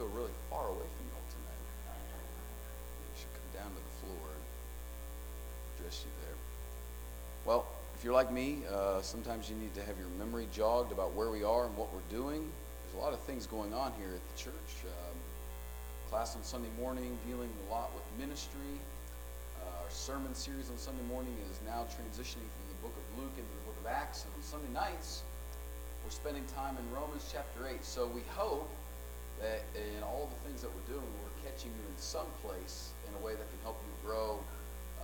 feel really far away from you all tonight. You should come down to the floor and address you there. Well, if you're like me, uh, sometimes you need to have your memory jogged about where we are and what we're doing. There's a lot of things going on here at the church. Um, class on Sunday morning dealing a lot with ministry. Uh, our sermon series on Sunday morning is now transitioning from the book of Luke into the book of Acts. And on Sunday nights, we're spending time in Romans chapter 8. So we hope that in all the things that we're doing, we're catching you in some place in a way that can help you grow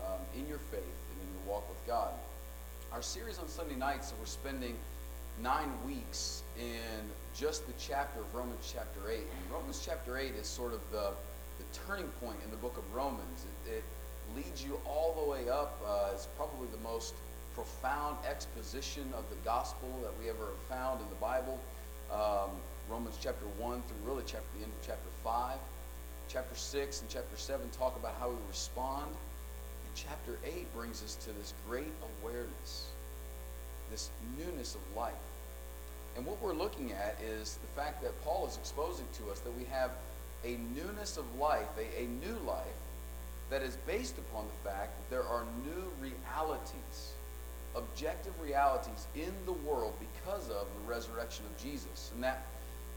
um, in your faith and in your walk with God. Our series on Sunday nights, so we're spending nine weeks in just the chapter of Romans chapter 8. And Romans chapter 8 is sort of the, the turning point in the book of Romans. It, it leads you all the way up. Uh, it's probably the most profound exposition of the gospel that we ever have found in the Bible. Um, Romans chapter 1 through really chapter, the end of chapter 5. Chapter 6 and chapter 7 talk about how we respond. And chapter 8 brings us to this great awareness, this newness of life. And what we're looking at is the fact that Paul is exposing to us that we have a newness of life, a, a new life, that is based upon the fact that there are new realities, objective realities in the world because of the resurrection of Jesus. And that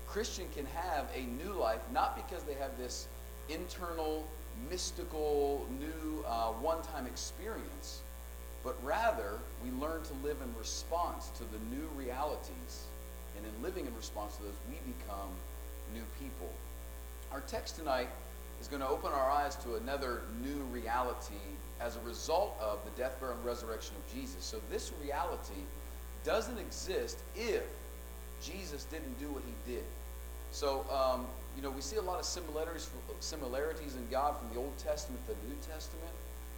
Christian can have a new life not because they have this internal, mystical, new, uh, one time experience, but rather we learn to live in response to the new realities. And in living in response to those, we become new people. Our text tonight is going to open our eyes to another new reality as a result of the death, burial, and resurrection of Jesus. So this reality doesn't exist if Jesus didn't do what he did. So, um, you know, we see a lot of similarities, similarities in God from the Old Testament to the New Testament.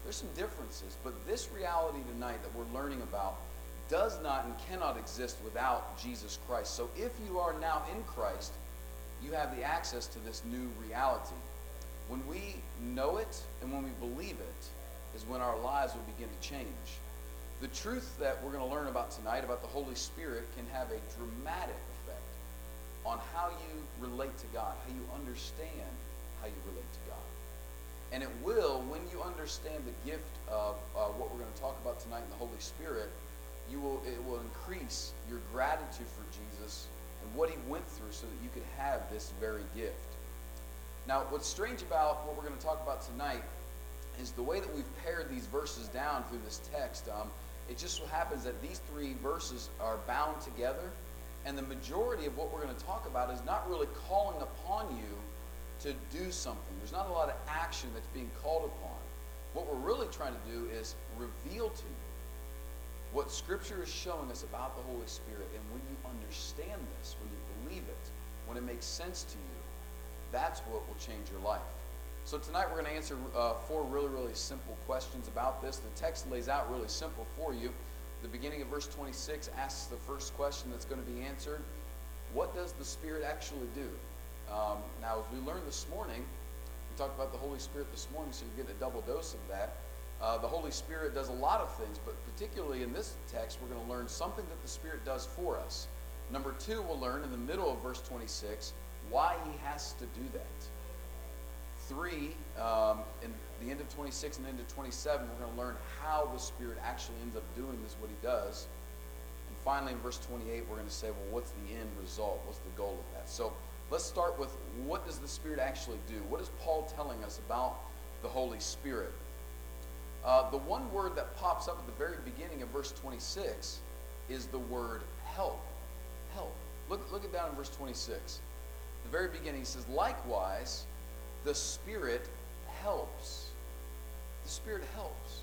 There's some differences, but this reality tonight that we're learning about does not and cannot exist without Jesus Christ. So if you are now in Christ, you have the access to this new reality. When we know it and when we believe it is when our lives will begin to change. The truth that we're going to learn about tonight about the Holy Spirit can have a dramatic on how you relate to God, how you understand how you relate to God. And it will, when you understand the gift of uh, what we're going to talk about tonight in the Holy Spirit, you will, it will increase your gratitude for Jesus and what he went through so that you could have this very gift. Now, what's strange about what we're going to talk about tonight is the way that we've pared these verses down through this text. Um, it just so happens that these three verses are bound together and the majority of what we're going to talk about is not really calling upon you to do something. There's not a lot of action that's being called upon. What we're really trying to do is reveal to you what Scripture is showing us about the Holy Spirit. And when you understand this, when you believe it, when it makes sense to you, that's what will change your life. So tonight we're going to answer uh, four really, really simple questions about this. The text lays out really simple for you. The beginning of verse 26 asks the first question that's going to be answered What does the Spirit actually do? Um, now, as we learned this morning, we talked about the Holy Spirit this morning, so you get a double dose of that. Uh, the Holy Spirit does a lot of things, but particularly in this text, we're going to learn something that the Spirit does for us. Number two, we'll learn in the middle of verse 26 why he has to do that. Three, um, in the end of 26 and into 27, we're going to learn how the Spirit actually ends up doing this, what he does. And finally, in verse 28, we're going to say, well, what's the end result? What's the goal of that? So let's start with what does the Spirit actually do? What is Paul telling us about the Holy Spirit? Uh, the one word that pops up at the very beginning of verse 26 is the word help. Help. Look, look it down in verse 26. the very beginning, he says, likewise, the Spirit helps the Spirit helps.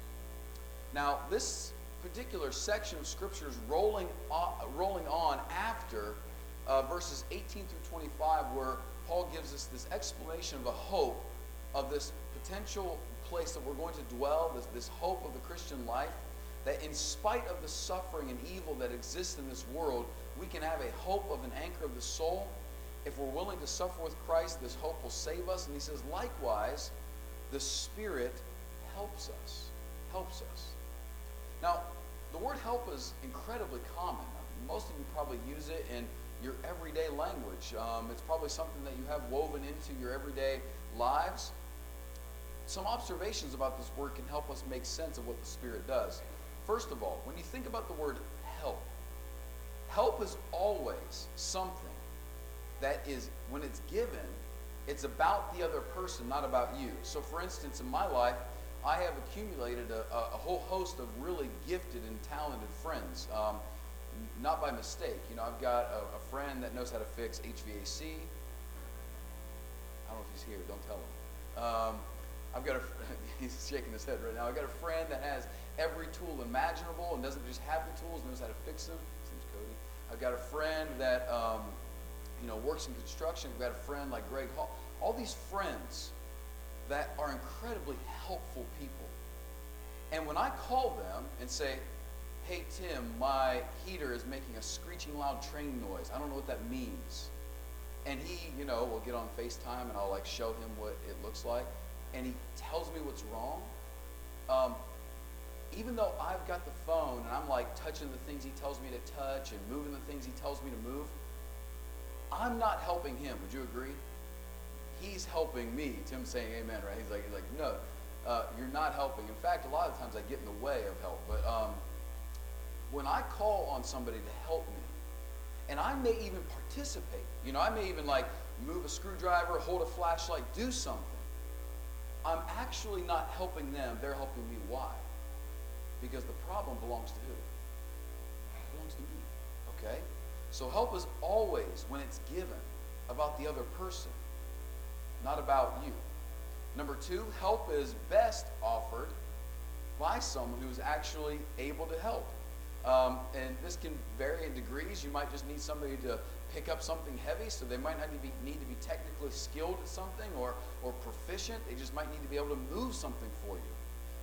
Now, this particular section of Scripture is rolling on, rolling on after uh, verses 18 through 25, where Paul gives us this explanation of a hope of this potential place that we're going to dwell, this, this hope of the Christian life, that in spite of the suffering and evil that exists in this world, we can have a hope of an anchor of the soul. If we're willing to suffer with Christ, this hope will save us. And he says, likewise, the Spirit helps us. Helps us. Now, the word help is incredibly common. Most of you probably use it in your everyday language. Um, it's probably something that you have woven into your everyday lives. Some observations about this word can help us make sense of what the Spirit does. First of all, when you think about the word help, help is always something that is, when it's given, it's about the other person, not about you. So, for instance, in my life, I have accumulated a, a, whole host of really gifted and talented friends. Um, not by mistake. You know, I've got a, a, friend that knows how to fix HVAC. I don't know if he's here. Don't tell him. Um, I've got a. he's shaking his head right now. I've got a friend that has every tool imaginable and doesn't just have the tools, knows how to fix them. Name's Cody. I've got a friend that um, you know works in construction. I've got a friend like Greg Hall. All these friends that are incredibly helpful people. And when I call them and say, hey, Tim, my heater is making a screeching loud train noise. I don't know what that means. And he, you know, will get on FaceTime and I'll like show him what it looks like. And he tells me what's wrong. Um, even though I've got the phone and I'm like touching the things he tells me to touch and moving the things he tells me to move, I'm not helping him. Would you agree? He's helping me. Tim saying amen, right? He's like, he's like no, uh, you're not helping. In fact, a lot of times I get in the way of help. But um, when I call on somebody to help me, and I may even participate, you know, I may even like move a screwdriver, hold a flashlight, do something. I'm actually not helping them, they're helping me. Why? Because the problem belongs to who? It belongs to me. Okay? So help is always, when it's given, about the other person, not about you. Number two, help is best offered by someone who's actually able to help. Um, and this can vary in degrees. You might just need somebody to pick up something heavy, so they might not need to be, need to be technically skilled at something or, or proficient. They just might need to be able to move something for you.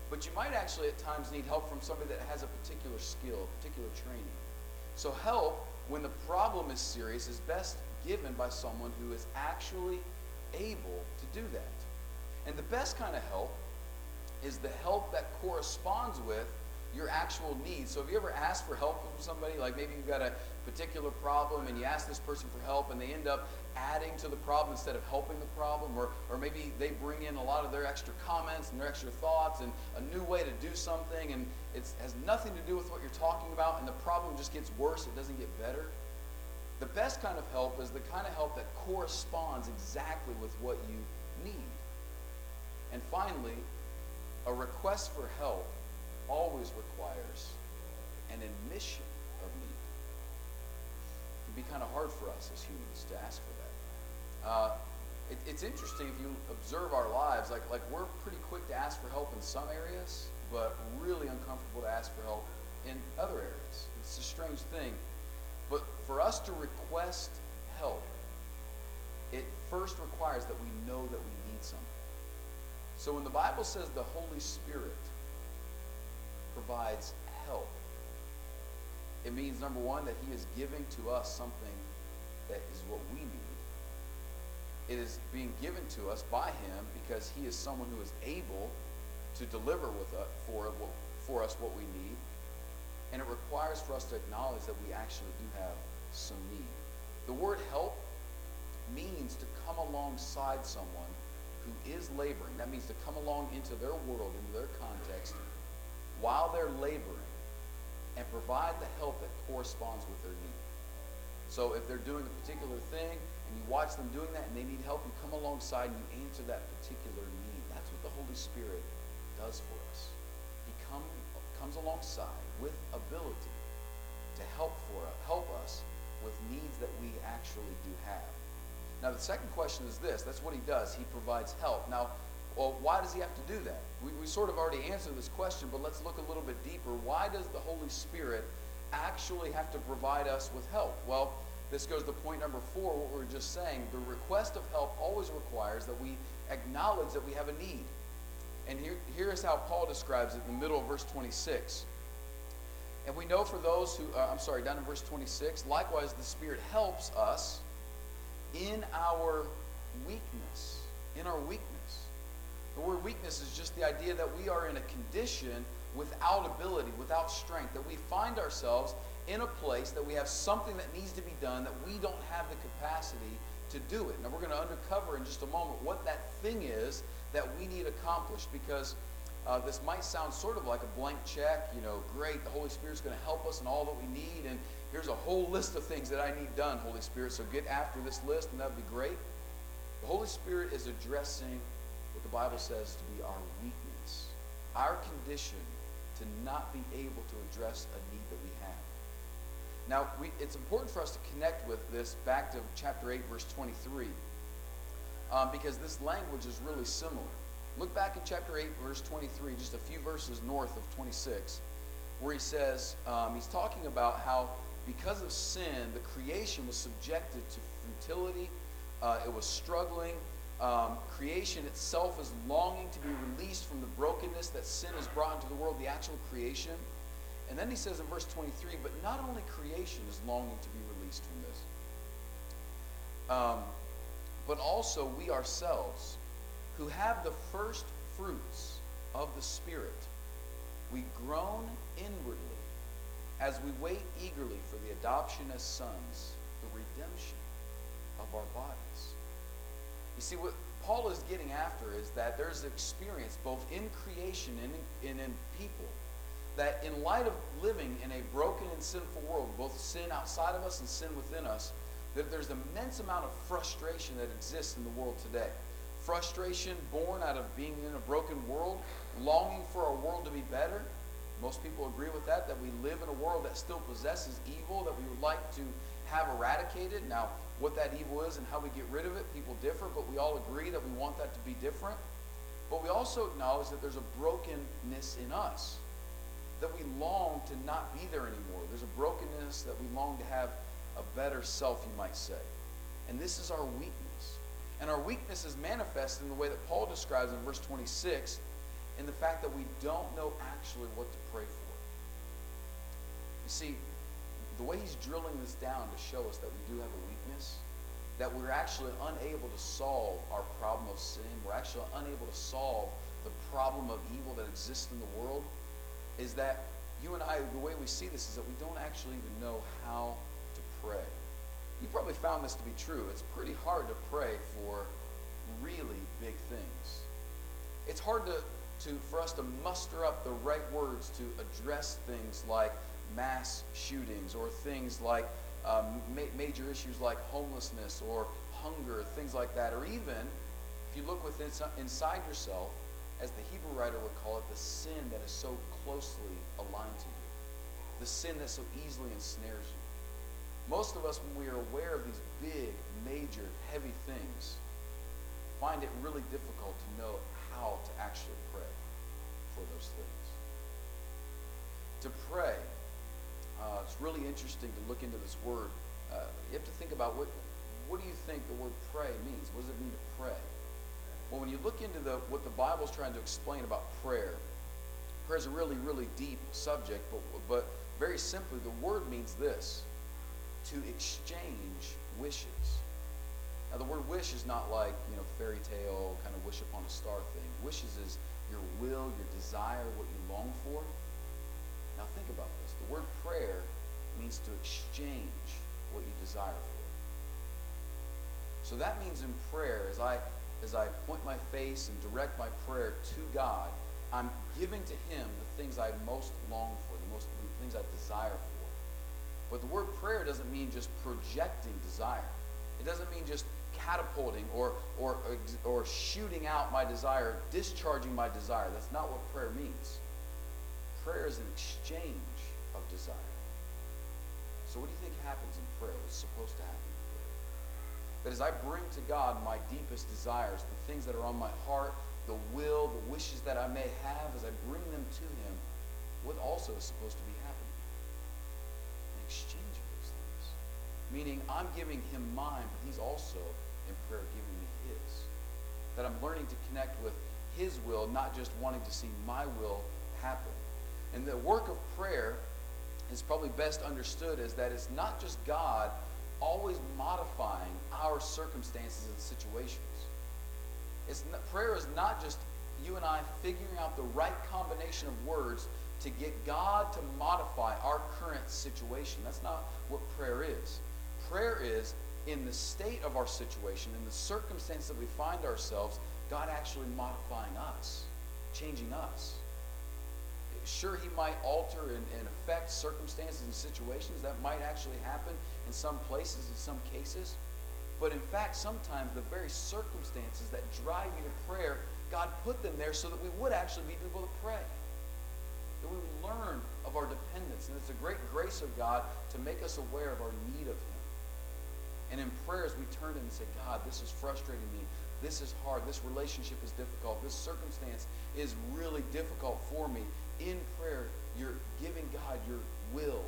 But you might actually at times need help from somebody that has a particular skill, a particular training. So help, when the problem is serious, is best given by someone who is actually able to do that. And the best kind of help is the help that corresponds with your actual needs. So have you ever asked for help from somebody? Like maybe you've got a particular problem and you ask this person for help and they end up adding to the problem instead of helping the problem or, or maybe they bring in a lot of their extra comments and their extra thoughts and a new way to do something and it has nothing to do with what you're talking about and the problem just gets worse it doesn't get better the best kind of help is the kind of help that corresponds exactly with what you need and finally a request for help always requires an admission of need. It can be kind of hard for us as humans to ask for that. Uh, it, it's interesting if you observe our lives, like, like we're pretty quick to ask for help in some areas, but really uncomfortable to ask for help in other areas. It's a strange thing. But for us to request help, it first requires that we know that we need something. So when the Bible says the Holy Spirit provides help. It means, number one, that he is giving to us something that is what we need. It is being given to us by him because he is someone who is able to deliver with us, for, for us what we need. And it requires for us to acknowledge that we actually do have some need. The word help means to come alongside someone who is laboring. That means to come along into their world, into their context, while they're laboring and provide the help that corresponds with their need. So if they're doing a particular thing and you watch them doing that and they need help, you come alongside and you answer that particular need. That's what the Holy Spirit does for us. Comes alongside with ability to help for help us with needs that we actually do have. Now the second question is this. That's what he does. He provides help. Now well, why does he have to do that? We, we sort of already answered this question, but let's look a little bit deeper. Why does the Holy Spirit actually have to provide us with help? Well, this goes to point number four, what we were just saying. The request of help always requires that we acknowledge that we have a need. And here, here is how Paul describes it in the middle of verse 26. And we know for those who, uh, I'm sorry, down in verse 26, likewise the Spirit helps us in our weakness. In our weakness. The word weakness is just the idea that we are in a condition without ability, without strength, that we find ourselves in a place that we have something that needs to be done that we don't have the capacity to do it. Now, we're going to undercover in just a moment what that thing is that we need accomplished because uh, this might sound sort of like a blank check. You know, great, the Holy Spirit's going to help us in all that we need, and here's a whole list of things that I need done, Holy Spirit. So get after this list, and that would be great. The Holy Spirit is addressing what the Bible says to be our weakness, our condition to not be able to address a need that we have. Now, we, it's important for us to connect with this back to chapter 8, verse 23, um, because this language is really similar. Look back in chapter 8, verse 23, just a few verses north of 26, where he says, um, he's talking about how because of sin, the creation was subjected to futility, uh, it was struggling. Um, creation itself is longing to be released from the brokenness that sin has brought into the world, the actual creation. And then he says in verse 23, but not only creation is longing to be released from this, um, but also we ourselves, who have the first fruits of the Spirit, we groan inwardly as we wait eagerly for the adoption as sons, the redemption of our bodies. You see, what Paul is getting after is that there's experience both in creation and in, and in people that in light of living in a broken and sinful world, both sin outside of us and sin within us, that there's an immense amount of frustration that exists in the world today. Frustration born out of being in a broken world, longing for our world to be better. Most people agree with that, that we live in a world that still possesses evil that we would like to have eradicated. Now, what that evil is and how we get rid of it, people differ, but we all agree that we want that to be different. But we also acknowledge that there's a brokenness in us that we long to not be there anymore. There's a brokenness that we long to have a better self, you might say. And this is our weakness. And our weakness is manifest in the way that Paul describes in verse 26 in the fact that we don't know actually what to pray for. You see, the way he's drilling this down to show us that we do have a weakness, that we're actually unable to solve our problem of sin, we're actually unable to solve the problem of evil that exists in the world, is that you and I, the way we see this is that we don't actually even know how to pray. You probably found this to be true. It's pretty hard to pray for really big things. It's hard to, to for us to muster up the right words to address things like mass shootings or things like um, ma- major issues like homelessness or hunger, things like that, or even if you look within inside yourself as the Hebrew writer would call it, the sin that is so closely aligned to you, the sin that so easily ensnares you. Most of us, when we are aware of these big, major, heavy things, find it really difficult to know how to actually pray for those things. To pray, uh, it's really interesting to look into this word. Uh, you have to think about what, what do you think the word pray means? What does it mean to pray? Well, when you look into the, what the Bible's trying to explain about prayer, prayer is a really, really deep subject, but, but very simply, the word means this to exchange wishes. Now, the word wish is not like, you know, fairy tale kind of wish upon a star thing. Wishes is your will, your desire, what you long for. Now, think about this. The word prayer means to exchange what you desire for. So that means in prayer, as I as I point my face and direct my prayer to God, I'm giving to Him the things I most long for, the most the things I desire for. But the word prayer doesn't mean just projecting desire. It doesn't mean just catapulting or, or, or shooting out my desire, discharging my desire. That's not what prayer means. Prayer is an exchange of desire. So, what do you think happens in prayer? What's supposed to happen? That as I bring to God my deepest desires, the things that are on my heart, the will, the wishes that I may have, as I bring them to Him, what also is supposed to be happening? An exchange of those things. Meaning I'm giving Him mine, but He's also in prayer giving me His. That I'm learning to connect with His will, not just wanting to see my will happen. And the work of prayer is probably best understood as that it's not just God always modifying our circumstances and situations. It's not, prayer is not just you and I figuring out the right combination of words to get God to modify our current situation. That's not what prayer is. Prayer is in the state of our situation, in the circumstance that we find ourselves, God actually modifying us, changing us. Sure, He might alter and, and affect circumstances and situations. That might actually happen in some places, in some cases. But in fact, sometimes the very circumstances that drive you to prayer, God put them there so that we would actually be people to pray. That we would learn of our dependence. And it's a great grace of God to make us aware of our need of Him. And in prayers, we turn to Him and say, God, this is frustrating me. This is hard. This relationship is difficult. This circumstance is really difficult for me. In prayer, you're giving God your will,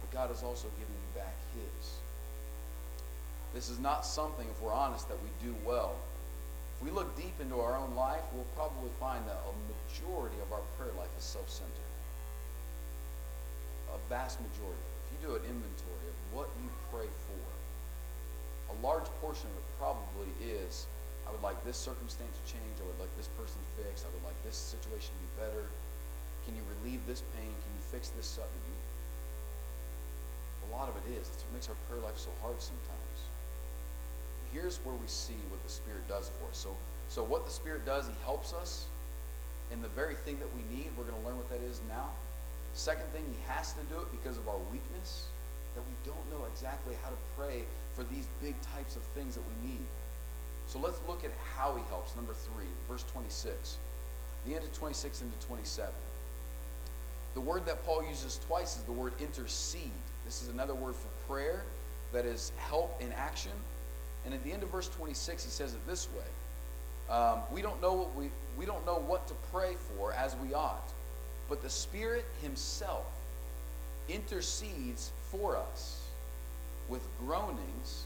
but God is also giving you back His. This is not something, if we're honest, that we do well. If we look deep into our own life, we'll probably find that a majority of our prayer life is self centered. A vast majority. If you do an inventory of what you pray for, a large portion of it probably is I would like this circumstance to change. I would like this person fixed. I would like this situation to be better. Can you relieve this pain? Can you fix this something? A lot of it is. That's what makes our prayer life so hard sometimes here's where we see what the Spirit does for us. So, so what the Spirit does, He helps us in the very thing that we need. We're going to learn what that is now. Second thing, He has to do it because of our weakness, that we don't know exactly how to pray for these big types of things that we need. So let's look at how He helps. Number three, verse 26. The end of 26 into 27. The word that Paul uses twice is the word intercede. This is another word for prayer that is help in action. And at the end of verse 26, he says it this way. Um, we don't know what we, we don't know what to pray for as we ought, but the Spirit Himself intercedes for us with groanings,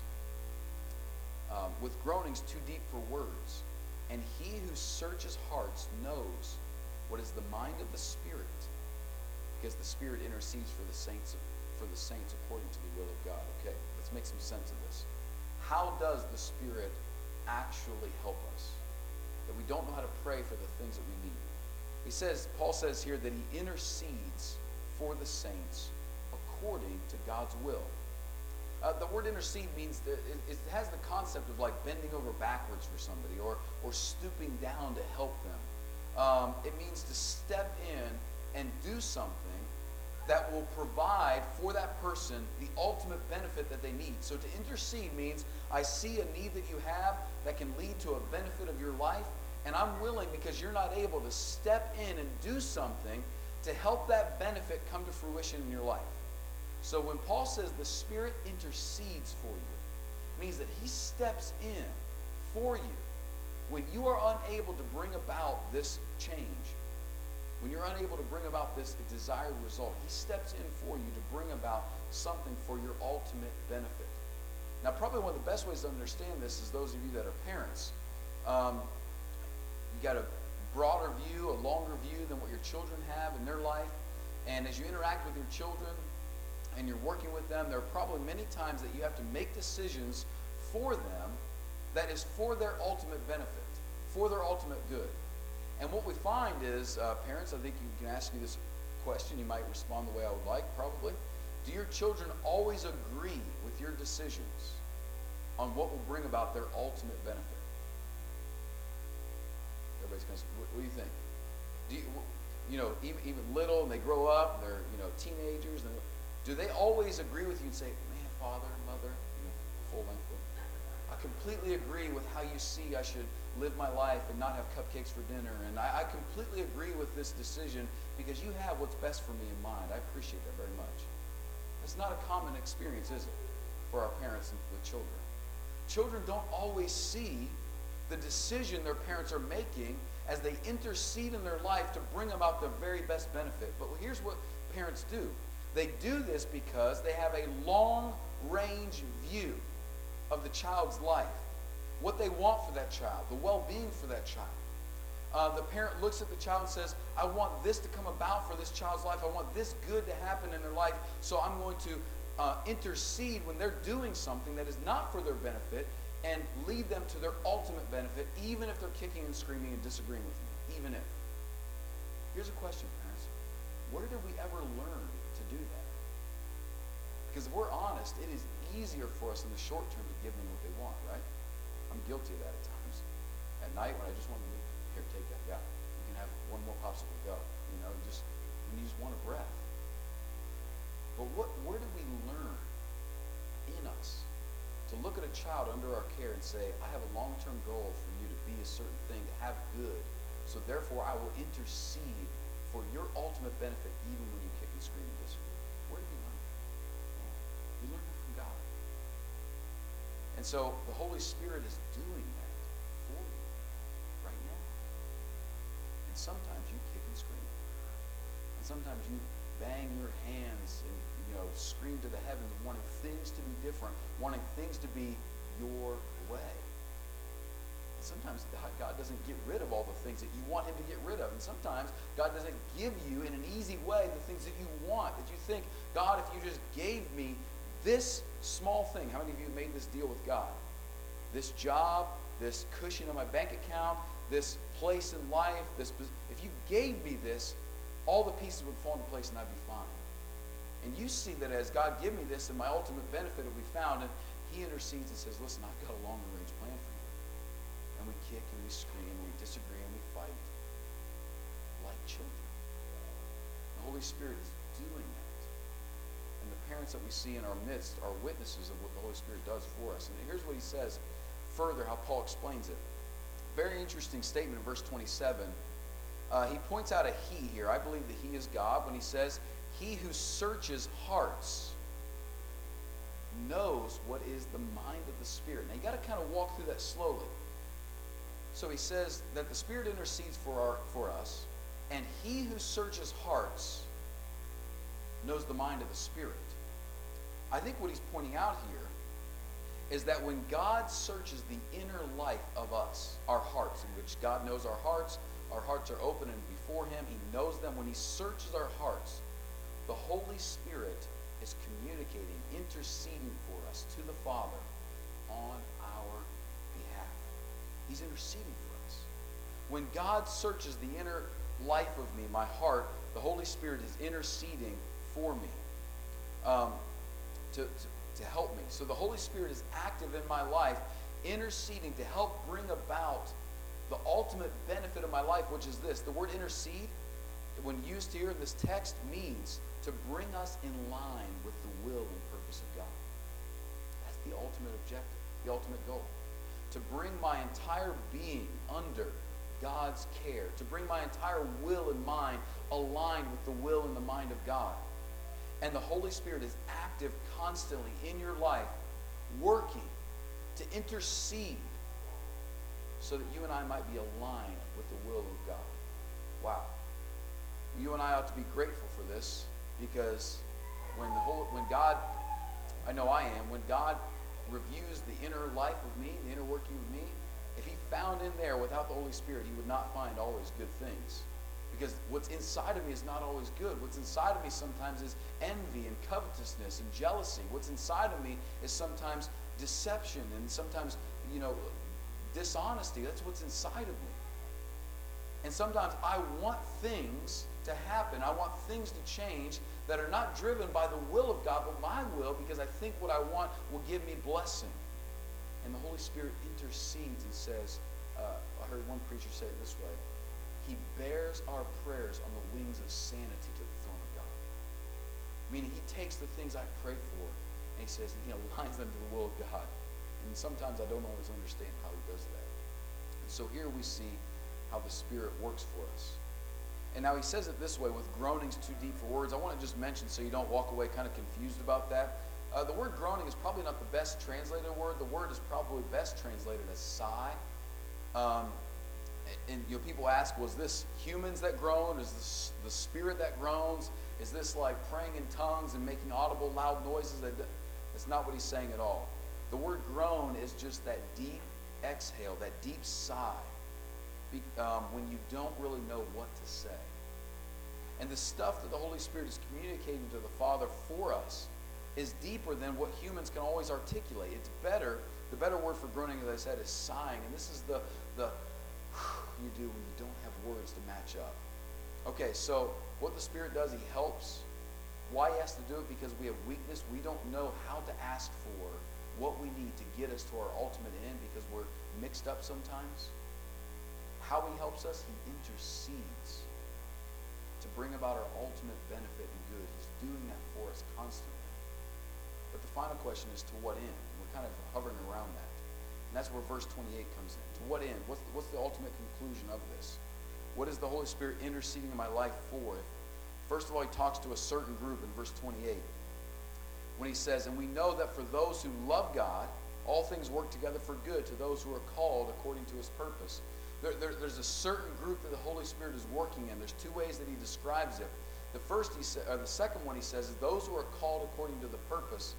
um, with groanings too deep for words. And He who searches hearts knows what is the mind of the Spirit, because the Spirit intercedes for the saints for the saints according to the will of God. Okay, let's make some sense of this how does the Spirit actually help us? That we don't know how to pray for the things that we need. He says, Paul says here that he intercedes for the saints according to God's will. Uh, the word intercede means that it, it, has the concept of like bending over backwards for somebody or, or stooping down to help them. Um, it means to step in and do something that will provide for that person the ultimate benefit that they need. So to intercede means I see a need that you have that can lead to a benefit of your life, and I'm willing because you're not able to step in and do something to help that benefit come to fruition in your life. So when Paul says the Spirit intercedes for you, it means that he steps in for you when you are unable to bring about this change when you're unable to bring about this desired result, he steps in for you to bring about something for your ultimate benefit. Now, probably one of the best ways to understand this is those of you that are parents. Um, you got a broader view, a longer view than what your children have in their life. And as you interact with your children and you're working with them, there are probably many times that you have to make decisions for them that is for their ultimate benefit, for their ultimate good. And what we find is, uh, parents, I think you can ask you this question. You might respond the way I would like, probably. Do your children always agree with your decisions on what will bring about their ultimate benefit? Everybody's going to say, what, what, do you think? Do you, you know, even, even little and they grow up, they're, you know, teenagers, and do they always agree with you and say, man, father, mother, you know, full length I completely agree with how you see I should live my life and not have cupcakes for dinner. And I, I completely agree with this decision because you have what's best for me in mind. I appreciate that very much. It's not a common experience, is it, for our parents and with children? Children don't always see the decision their parents are making as they intercede in their life to bring about the very best benefit. But here's what parents do they do this because they have a long range view of the child's life, what they want for that child, the well being for that child. Uh, the parent looks at the child and says, I want this to come about for this child's life. I want this good to happen in their life. So I'm going to uh, intercede when they're doing something that is not for their benefit and lead them to their ultimate benefit, even if they're kicking and screaming and disagreeing with me. Even if. Here's a question, parents where did we ever learn to do that? Because if we're honest, it is easier for us in the short term to give them what they want, right? I'm guilty of that at times. At night when I just want to, here, take that, yeah. You can have one more popsicle, go. You know, just, when you just want a breath. But what, where did we learn in us to look at a child under our care and say, I have a long-term goal for you to be a certain thing, to have good, so therefore I will intercede for your ultimate benefit even when you kick and scream and disagree. Where do we learn And so the Holy Spirit is doing that for you right now. And sometimes you kick and scream. And sometimes you bang your hands and you know scream to the heavens, wanting things to be different, wanting things to be your way. And sometimes God doesn't get rid of all the things that you want Him to get rid of, and sometimes God doesn't give you in an easy way the things that you want. That you think, God, if you just gave me this small thing, how many of you made this deal with God? This job, this cushion on my bank account, this place in life, this if you gave me this, all the pieces would fall into place and I'd be fine. And you see that as God give me this and my ultimate benefit will be found, and he intercedes and says, listen, I've got a longer range plan for you. And we kick and we scream and we disagree and we fight like children. The Holy Spirit is doing that. Parents that we see in our midst are witnesses of what the Holy Spirit does for us. And here's what he says further, how Paul explains it. Very interesting statement in verse 27 uh, he points out a he here. I believe that he is God when he says, He who searches hearts knows what is the mind of the Spirit. Now you got to kind of walk through that slowly. So he says that the Spirit intercedes for, our, for us, and he who searches hearts knows the mind of the Spirit. I think what he's pointing out here is that when God searches the inner life of us, our hearts, in which God knows our hearts, our hearts are open and before Him. He knows them. When He searches our hearts, the Holy Spirit is communicating, interceding for us to the Father on our behalf. He's interceding for us. When God searches the inner life of me, my heart, the Holy Spirit is interceding for me um, to, to, help me. So the Holy Spirit is active in my life, interceding to help bring about the ultimate benefit of my life, which is this. The word intercede, when used here in this text, means to bring us in line with the will and purpose of God. That's the ultimate objective, the ultimate goal. To bring my entire being under God's care, to bring my entire will and mind aligned with the will and the mind of God. And the Holy Spirit is active constantly in your life, working to intercede so that you and I might be aligned with the will of God. Wow. You and I ought to be grateful for this because when the whole when God I know I am, when God reviews the inner life of me, the inner working of me, if he found in there without the Holy Spirit, he would not find always good things. Because what's inside of me is not always good. What's inside of me sometimes is envy and covetousness and jealousy. What's inside of me is sometimes deception and sometimes, you know, dishonesty. That's what's inside of me. And sometimes I want things to happen. I want things to change that are not driven by the will of God, but my will, because I think what I want will give me blessing. And the Holy Spirit intercedes and says, uh, I heard one preacher say it this way He bears our prayers on the wings of sanity to the throne of God. Meaning, He takes the things I pray for and He says, and He aligns them to the will of God. And sometimes I don't always understand how he does that. And so here we see how the Spirit works for us. And now he says it this way with groanings too deep for words. I want to just mention so you don't walk away kind of confused about that. Uh, the word groaning is probably not the best translated word. The word is probably best translated as sigh. Um, and you know, people ask, was this humans that groan? Is this the spirit that groans? Is this like praying in tongues and making audible, loud noises? That's not what he's saying at all. The word groan is just that deep exhale, that deep sigh, um, when you don't really know what to say. And the stuff that the Holy Spirit is communicating to the Father for us is deeper than what humans can always articulate. It's better. The better word for groaning, as I said, is sighing. And this is the, the you do when you don't have words to match up. Okay, so what the Spirit does, He helps. Why He has to do it? Because we have weakness. We don't know how to ask for what we need to get us to our ultimate end because we're mixed up sometimes. How He helps us, He intercedes to bring about our ultimate benefit and good. He's doing that for us constantly. But the final question is to what end? We're kind of hovering around that. And that's where verse 28 comes in. To what end? What's the, what's the ultimate conclusion of this? What is the Holy Spirit interceding in my life for? First of all, he talks to a certain group in verse 28 when he says, And we know that for those who love God, all things work together for good to those who are called according to his purpose. There, there, there's a certain group that the Holy Spirit is working in. There's two ways that he describes it. The first, he sa- or the second one he says is those who are called according to the purpose.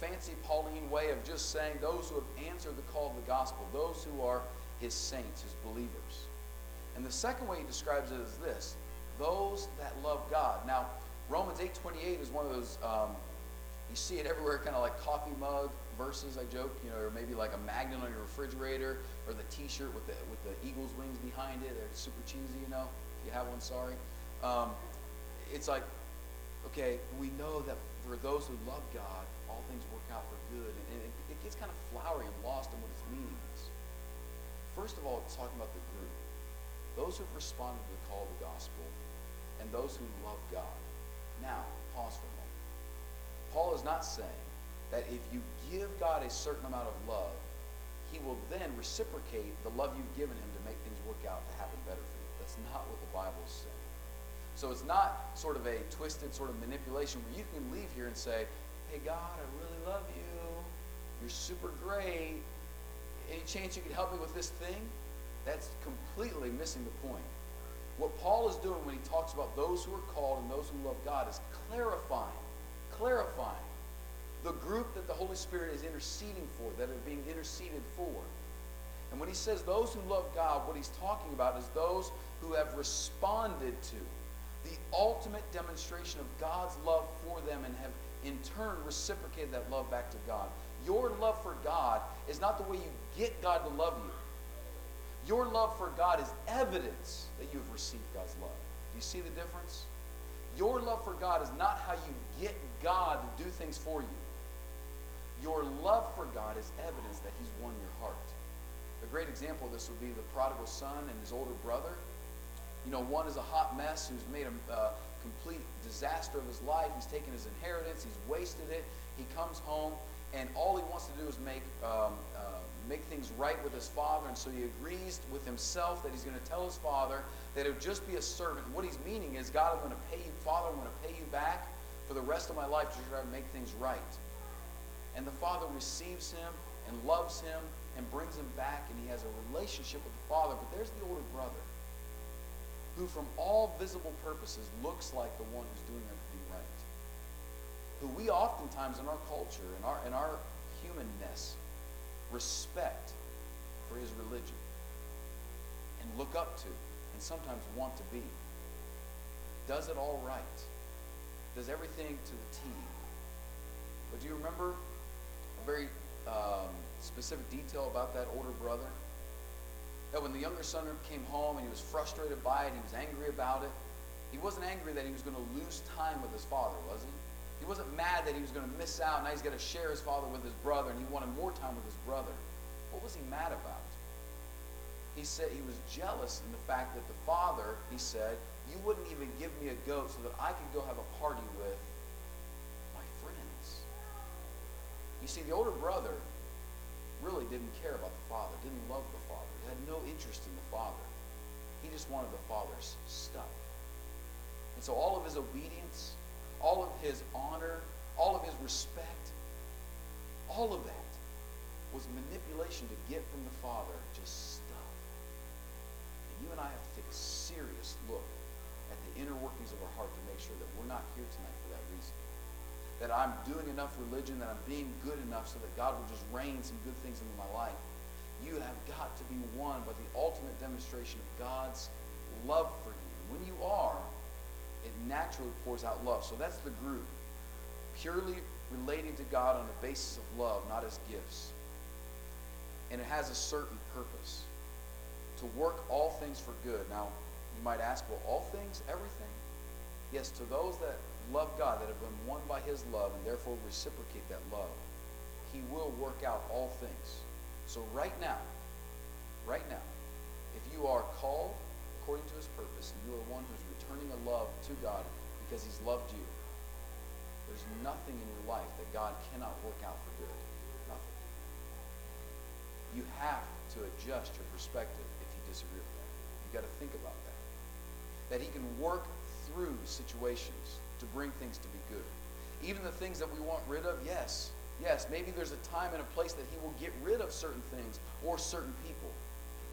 Fancy Pauline way of just saying those who have answered the call of the gospel, those who are his saints, his believers. And the second way he describes it is this: those that love God. Now, Romans 8:28 is one of those um, you see it everywhere, kind of like coffee mug verses. I joke, you know, or maybe like a magnet on your refrigerator, or the T-shirt with the with the eagle's wings behind it. They're super cheesy, you know. If you have one, sorry. Um, it's like, okay, we know that for those who love God, out for good, and, it, it gets kind of flowery and lost in what its meaning is. First of all, it's talking about the group, those who've responded to the call of the gospel, and those who love God. Now, pause for a moment. Paul is not saying that if you give God a certain amount of love, he will then reciprocate the love you've given him to make things work out to happen better for you. That's not what the Bible is saying. So it's not sort of a twisted sort of manipulation where you can leave here and say, hey, God, I really love you. You're super great. Any chance you could help me with this thing? That's completely missing the point. What Paul is doing when he talks about those who are called and those who love God is clarifying, clarifying the group that the Holy Spirit is interceding for, that are being interceded for. And when he says those who love God, what he's talking about is those who have responded to the ultimate demonstration of God's love for them and have in turn reciprocated that love back to God. Your love for God is not the way you get God to love you. Your love for God is evidence that you have received God's love. Do you see the difference? Your love for God is not how you get God to do things for you. Your love for God is evidence that He's won your heart. A great example of this would be the prodigal son and his older brother. You know, one is a hot mess who's made a uh, complete disaster of his life. He's taken his inheritance, he's wasted it. He comes home, and all he wants to do is make um, uh, make things right with his father. And so he agrees with himself that he's going to tell his father that it would just be a servant. What he's meaning is, God, I'm going to pay you, Father, I'm going to pay you back for the rest of my life to try to make things right. And the father receives him and loves him and brings him back, and he has a relationship with the father. But there's the older brother who, from all visible purposes, looks like the one who's doing everything right. Who we oftentimes in our culture, in our, in our humanness, respect for his religion and look up to and sometimes want to be. Does it all right. Does everything to the T. But do you remember a very um, specific detail about that older brother? That when the younger son came home and he was frustrated by it, he was angry about it, he wasn't angry that he was going to lose time with his father, was he? He wasn't mad that he was going to miss out. Now he's got to share his father with his brother, and he wanted more time with his brother. What was he mad about? He said he was jealous in the fact that the father, he said, you wouldn't even give me a goat so that I could go have a party with my friends. You see, the older brother really didn't care about the father, didn't love the father, he had no interest in the father. He just wanted the father's stuff. And so all of his obedience, all of his honor, all of his respect, all of that was manipulation to get from the Father just stuff. And you and I have to take a serious look at the inner workings of our heart to make sure that we're not here tonight for that reason. That I'm doing enough religion, that I'm being good enough so that God will just rain some good things into my life. You have got to be won by the ultimate demonstration of God's love for you. When you are, it naturally pours out love. So that's the group. Purely relating to God on the basis of love, not as gifts. And it has a certain purpose to work all things for good. Now, You might ask, well, all things, everything? Yes, to those that love God, that have been won by his love, and therefore reciprocate that love, he will work out all things. So right now, right now, if you are called according to his purpose, and you are one who's returning a love to God because he's loved you, there's nothing in your life that God cannot work out for good. Nothing. You have to adjust your perspective if you disagree with that. You've got to think about that. That he can work through situations to bring things to be good. Even the things that we want rid of, yes. Yes, maybe there's a time and a place that he will get rid of certain things or certain people.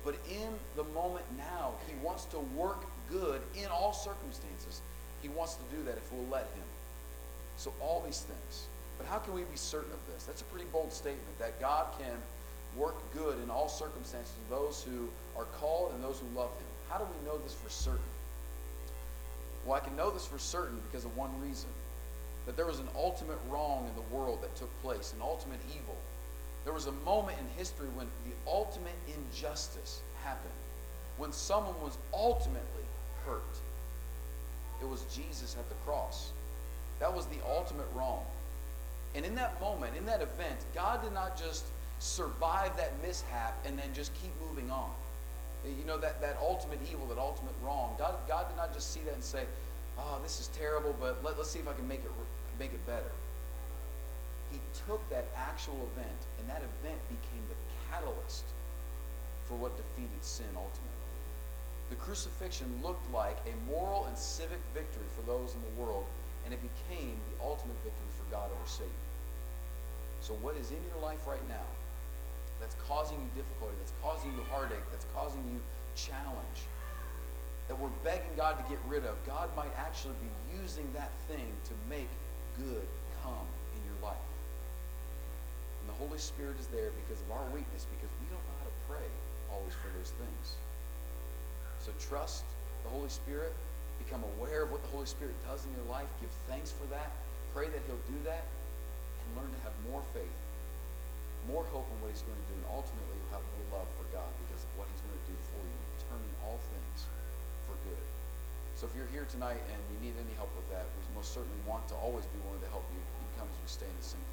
But in the moment now, he wants to work good in all circumstances. He wants to do that if we'll let him. So all these things. But how can we be certain of this? That's a pretty bold statement that God can work good in all circumstances those who are called and those who love him. How do we know this for certain? Well, I can know this for certain because of one reason that there was an ultimate wrong in the world that took place, an ultimate evil. There was a moment in history when the ultimate injustice happened, when someone was ultimately hurt. It was Jesus at the cross. That was the ultimate wrong. And in that moment, in that event, God did not just survive that mishap and then just keep moving on. You know, that, that ultimate evil, that ultimate wrong. God, God did not just see that and say, oh, this is terrible, but let, let's see if I can make it, make it better. He took that actual event, and that event became the catalyst for what defeated sin ultimately. The crucifixion looked like a moral and civic victory for those in the world, and it became the ultimate victory for God over Satan. So, what is in your life right now that's causing you difficulty, that's causing you heartache, that's causing you challenge, that we're begging God to get rid of, God might actually be using that thing to make good come in your life. And the Holy Spirit is there because of our weakness, because we don't know how to pray always for those things. So trust the Holy Spirit, become aware of what the Holy Spirit does in your life, give thanks for that, pray that He'll do that, and learn to have more faith more hope in what he's going to do, and ultimately you'll have more love for God because of what he's going to do for you, turning all things for good. So if you're here tonight and you need any help with that, we most certainly want to always be willing to help you. You can come as we stay in the same